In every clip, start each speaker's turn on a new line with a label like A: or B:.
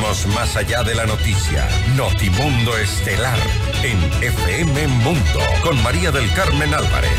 A: Vamos más allá de la noticia. Notimundo Estelar en FM Mundo con María del Carmen Álvarez.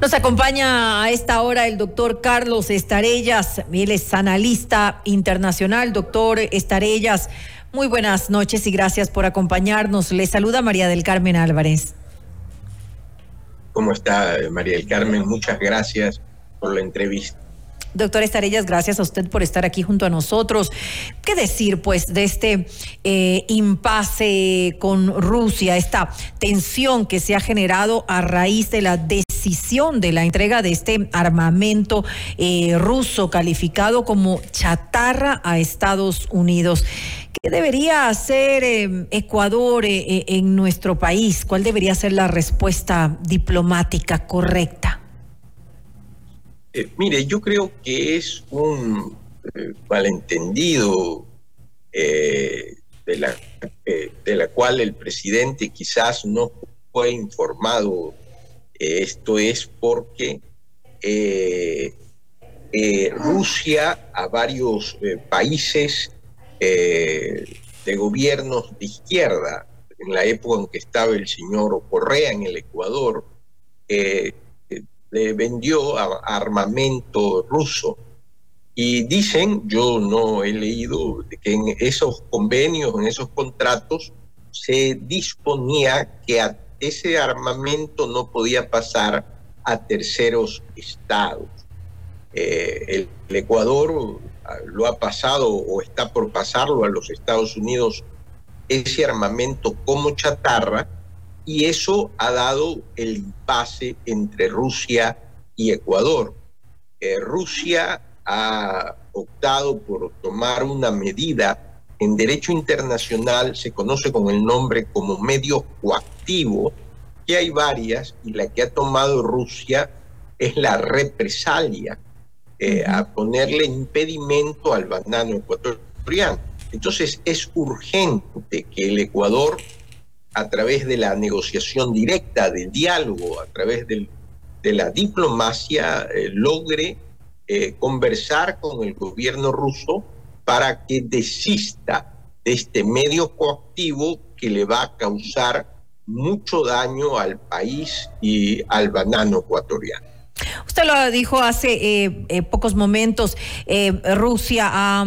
B: Nos acompaña a esta hora el doctor Carlos Estarellas. Él es analista internacional. Doctor Estarellas, muy buenas noches y gracias por acompañarnos. Le saluda María del Carmen Álvarez.
C: ¿Cómo está María del Carmen? Muchas gracias por la entrevista.
B: Doctor Estarellas, gracias a usted por estar aquí junto a nosotros. ¿Qué decir, pues, de este eh, impasse con Rusia, esta tensión que se ha generado a raíz de la decisión de la entrega de este armamento eh, ruso calificado como chatarra a Estados Unidos? ¿Qué debería hacer eh, Ecuador en nuestro país? ¿Cuál debería ser la respuesta diplomática correcta?
C: Eh, mire, yo creo que es un eh, malentendido eh, de, la, de la cual el presidente quizás no fue informado. esto es porque Rusia a varios países de gobiernos de izquierda, en la época en que estaba el señor Correa en el Ecuador, le vendió armamento ruso. Y dicen, yo no he leído, que en esos convenios, en esos contratos, se disponía que ese armamento no podía pasar a terceros estados. Eh, el, Ecuador ah, lo ha pasado o está por pasarlo a los Estados Unidos ese armamento como chatarra y eso ha dado el impasse entre Rusia y Ecuador. Eh, Rusia ha optado por tomar una medida en derecho internacional, se conoce con el nombre como medio coactivo, que hay varias, y la que ha tomado Rusia es la represalia, eh, a ponerle impedimento al banano ecuatoriano. Entonces es urgente que el Ecuador a través de la negociación directa, del diálogo, a través de la diplomacia, eh, logre eh, conversar con el gobierno ruso para que desista de este medio coactivo que le va a causar mucho daño al país y al banano ecuatoriano.
B: Usted lo dijo hace eh, eh, pocos momentos, eh, Rusia ha,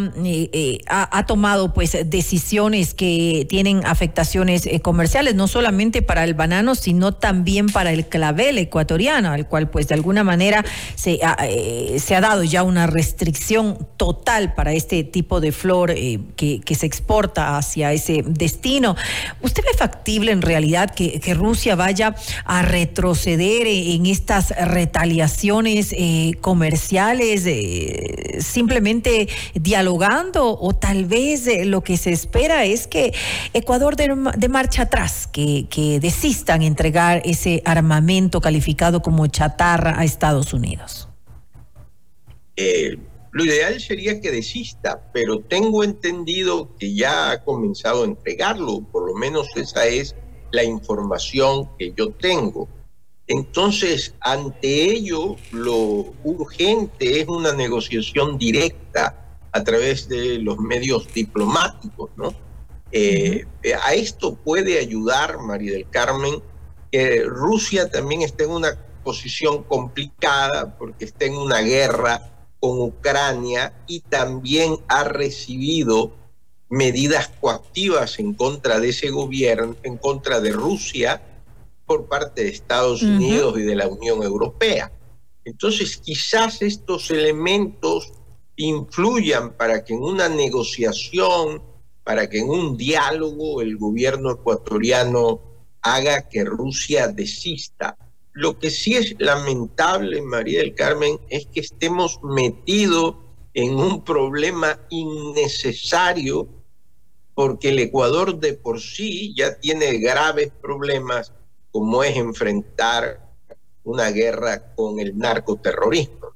B: ha, tomado pues decisiones que tienen afectaciones comerciales, no solamente para el banano, sino también para el clavel ecuatoriano, al cual pues de alguna manera se ha, se ha dado ya una restricción total para este tipo de flor que, se exporta hacia ese destino. ¿Usted ve factible en realidad que, que Rusia vaya a retroceder en estas retaliaciones? Eh, comerciales, eh, simplemente dialogando o tal vez eh, lo que se espera es que Ecuador de, marcha atrás, que, que desistan entregar ese armamento calificado como chatarra a Estados Unidos?
C: lo ideal sería que desista, pero tengo entendido que ya ha comenzado a entregarlo, por lo menos esa es la información que yo tengo. Entonces, ante ello, lo urgente es una negociación directa a través de los medios diplomáticos, ¿no? Eh, a esto puede ayudar, María del Carmen, que Rusia también está en una posición complicada porque está en una guerra con Ucrania y también ha recibido medidas coactivas en contra de ese gobierno, en contra de Rusia, por parte de Estados Unidos y de la Unión Europea. Entonces, quizás estos elementos influyan para que en una negociación, para que en un diálogo el gobierno ecuatoriano haga que Rusia desista. Lo que sí es lamentable, María del Carmen, es que estemos metidos en un problema innecesario porque el Ecuador de por sí ya tiene graves problemas como es enfrentar una guerra con el narcoterrorismo.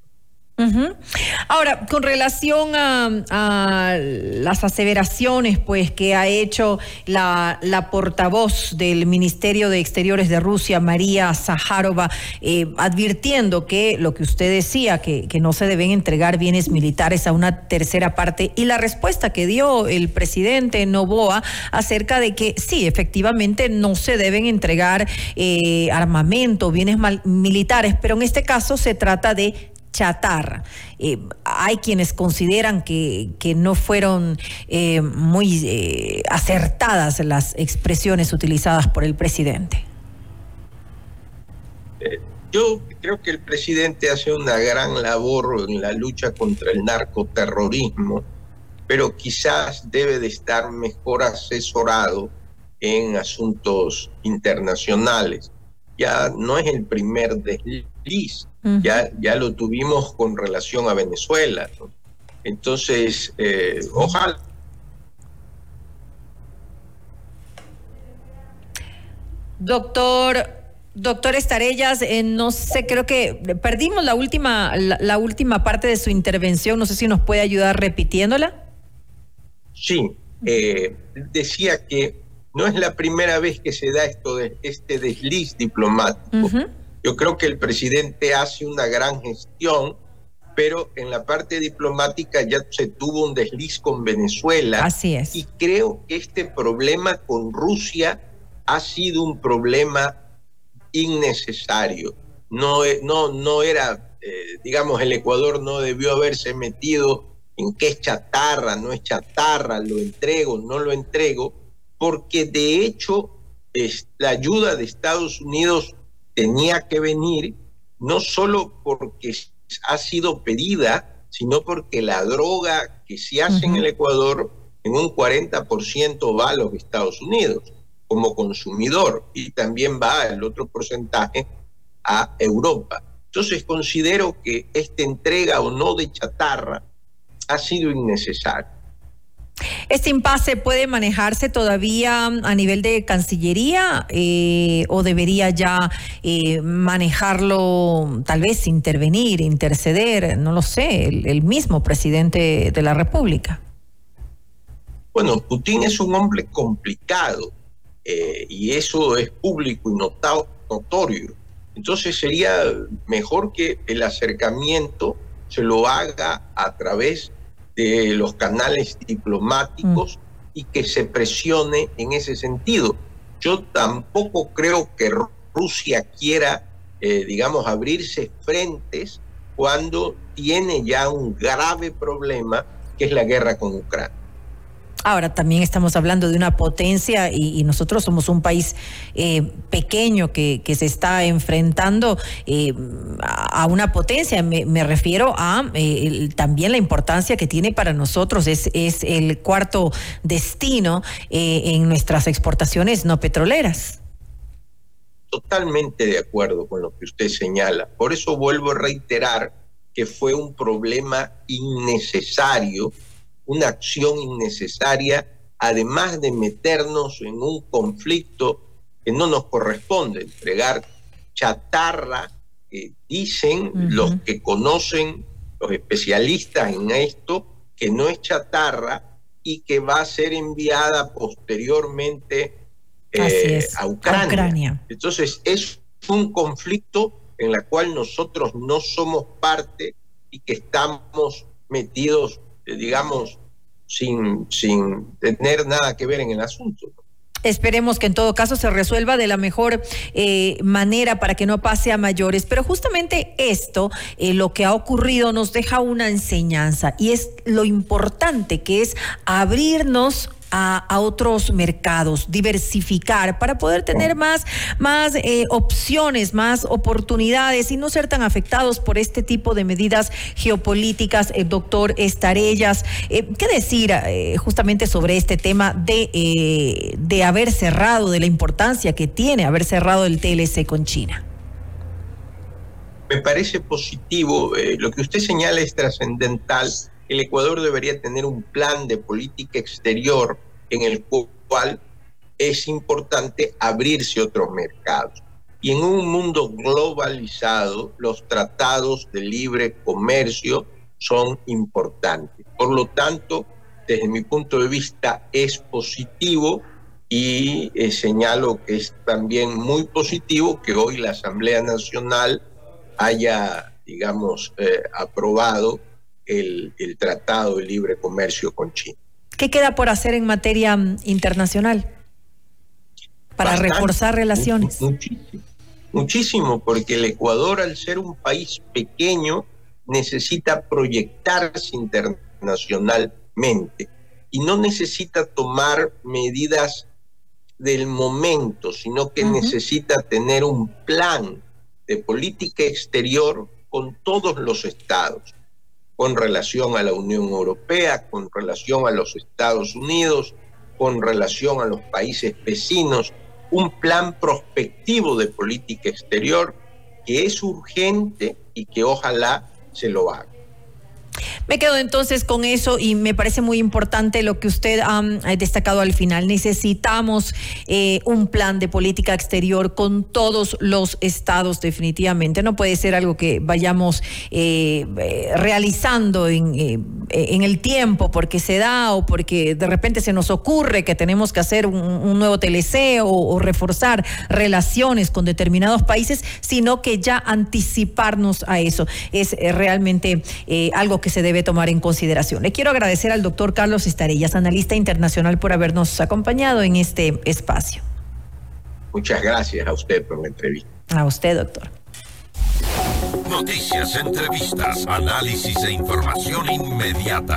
B: Ahora, con relación a, las aseveraciones pues que ha hecho la, portavoz del Ministerio de Exteriores de Rusia, María Zaharova, eh, advirtiendo que lo que usted decía, que, no se deben entregar bienes militares a una tercera parte, y la respuesta que dio el presidente Novoa acerca de que sí, efectivamente no se deben entregar eh, armamento, bienes militares, pero en este caso se trata de Eh, hay quienes consideran que, no fueron eh, muy eh, acertadas las expresiones utilizadas por el presidente.
C: Yo creo que el presidente hace una gran labor en la lucha contra el narcoterrorismo, pero quizás debe de estar mejor asesorado en asuntos internacionales. Ya no es el primer desliz ya, ya lo tuvimos con relación a Venezuela. Entonces, eh, ojalá.
B: Doctor, doctor Estarellas, eh, no sé, creo que perdimos la última, la, última parte de su intervención. No sé si nos puede ayudar repitiéndola.
C: Sí, eh, decía que no es la primera vez que se da esto de este desliz diplomático. Yo creo que el presidente hace una gran gestión, pero en la parte diplomática ya se tuvo un desliz con Venezuela.
B: Así es.
C: Y creo que este problema con Rusia ha sido un problema innecesario. No, no, no era, eh, digamos, el Ecuador no debió haberse metido en qué es chatarra, no es chatarra, lo entrego, no lo entrego, porque de hecho es, la ayuda de Estados Unidos tenía que venir no solo porque ha sido pedida, sino porque la droga que se hace en el Ecuador en un 40% va a los Estados Unidos como consumidor y también va el otro porcentaje a Europa. Entonces considero que esta entrega o no de chatarra ha sido innecesaria.
B: ¿Este impasse puede manejarse todavía a nivel de Cancillería eh, o debería ya eh, manejarlo, tal vez intervenir, interceder, no lo sé, el, mismo presidente de la República?
C: Bueno, Putin es un hombre complicado eh, y eso es público y notorio. Entonces sería mejor que el acercamiento se lo haga a través de los canales diplomáticos y que se presione en ese sentido. Yo tampoco creo que Rusia quiera, eh, digamos, abrirse frentes cuando tiene ya un grave problema que es la guerra con Ucrania.
B: Ahora también estamos hablando de una potencia y, nosotros somos un país eh, pequeño que, se está enfrentando eh, a una potencia. Me, refiero a eh, también la importancia que tiene para nosotros. Es el cuarto destino en nuestras exportaciones no petroleras.
C: Totalmente de acuerdo con lo que usted señala. Por eso vuelvo a reiterar que fue un problema innecesario una acción innecesaria, además de meternos en un conflicto que no nos corresponde, entregar chatarra, que dicen los que conocen, los especialistas en esto, que no es chatarra y que va a ser enviada posteriormente
B: eh, a, Ucrania.
C: Entonces es un conflicto en el cual nosotros no somos parte y que estamos metidos eh, digamos, sin, sin tener nada que ver en el asunto.
B: Esperemos que en todo caso se resuelva de la mejor eh, manera para que no pase a mayores. Pero justamente esto, eh, lo que ha ocurrido, nos deja una enseñanza y es lo importante que es abrirnos a, otros mercados, diversificar para poder tener más, más eh, opciones, más oportunidades y no ser tan afectados por este tipo de medidas geopolíticas. El doctor Estarellas, eh, ¿qué decir eh, justamente sobre este tema de, de haber cerrado, de la importancia que tiene haber cerrado el TLC con China?
C: Me parece positivo. lo que usted señala es trascendental el Ecuador debería tener un plan de política exterior en el cual es importante abrirse otros mercados. Y en un mundo globalizado, los tratados de libre comercio son importantes. Por lo tanto, desde mi punto de vista, es positivo y eh, señalo que es también muy positivo que hoy la Asamblea Nacional haya, digamos, eh, aprobado el, Tratado de Libre Comercio con China.
B: ¿Qué queda por hacer en materia mm, internacional para reforzar relaciones?
C: Muchísimo, muchísimo, porque el Ecuador, al ser un país pequeño, necesita proyectarse internacionalmente y no necesita tomar medidas del momento, sino que necesita tener un plan de política exterior con todos los estados, con relación a la Unión Europea, con relación a los Estados Unidos, con relación a los países vecinos, un plan prospectivo de política exterior que es urgente y que ojalá se lo haga.
B: Me quedo entonces con eso y me parece muy importante lo que usted ha destacado al final. Necesitamos eh, un plan de política exterior con todos los estados definitivamente. No puede ser algo que vayamos eh, eh, realizando en, el tiempo porque se da o porque de repente se nos ocurre que tenemos que hacer un, nuevo TLC o, reforzar relaciones con determinados países, sino que ya anticiparnos a eso es realmente algo que se debe tomar en consideración. Le quiero agradecer al doctor Carlos Estarellas, analista internacional, por habernos acompañado en este espacio.
C: Muchas gracias a usted por la entrevista.
B: A usted, doctor.
A: Noticias, entrevistas, análisis e información inmediata.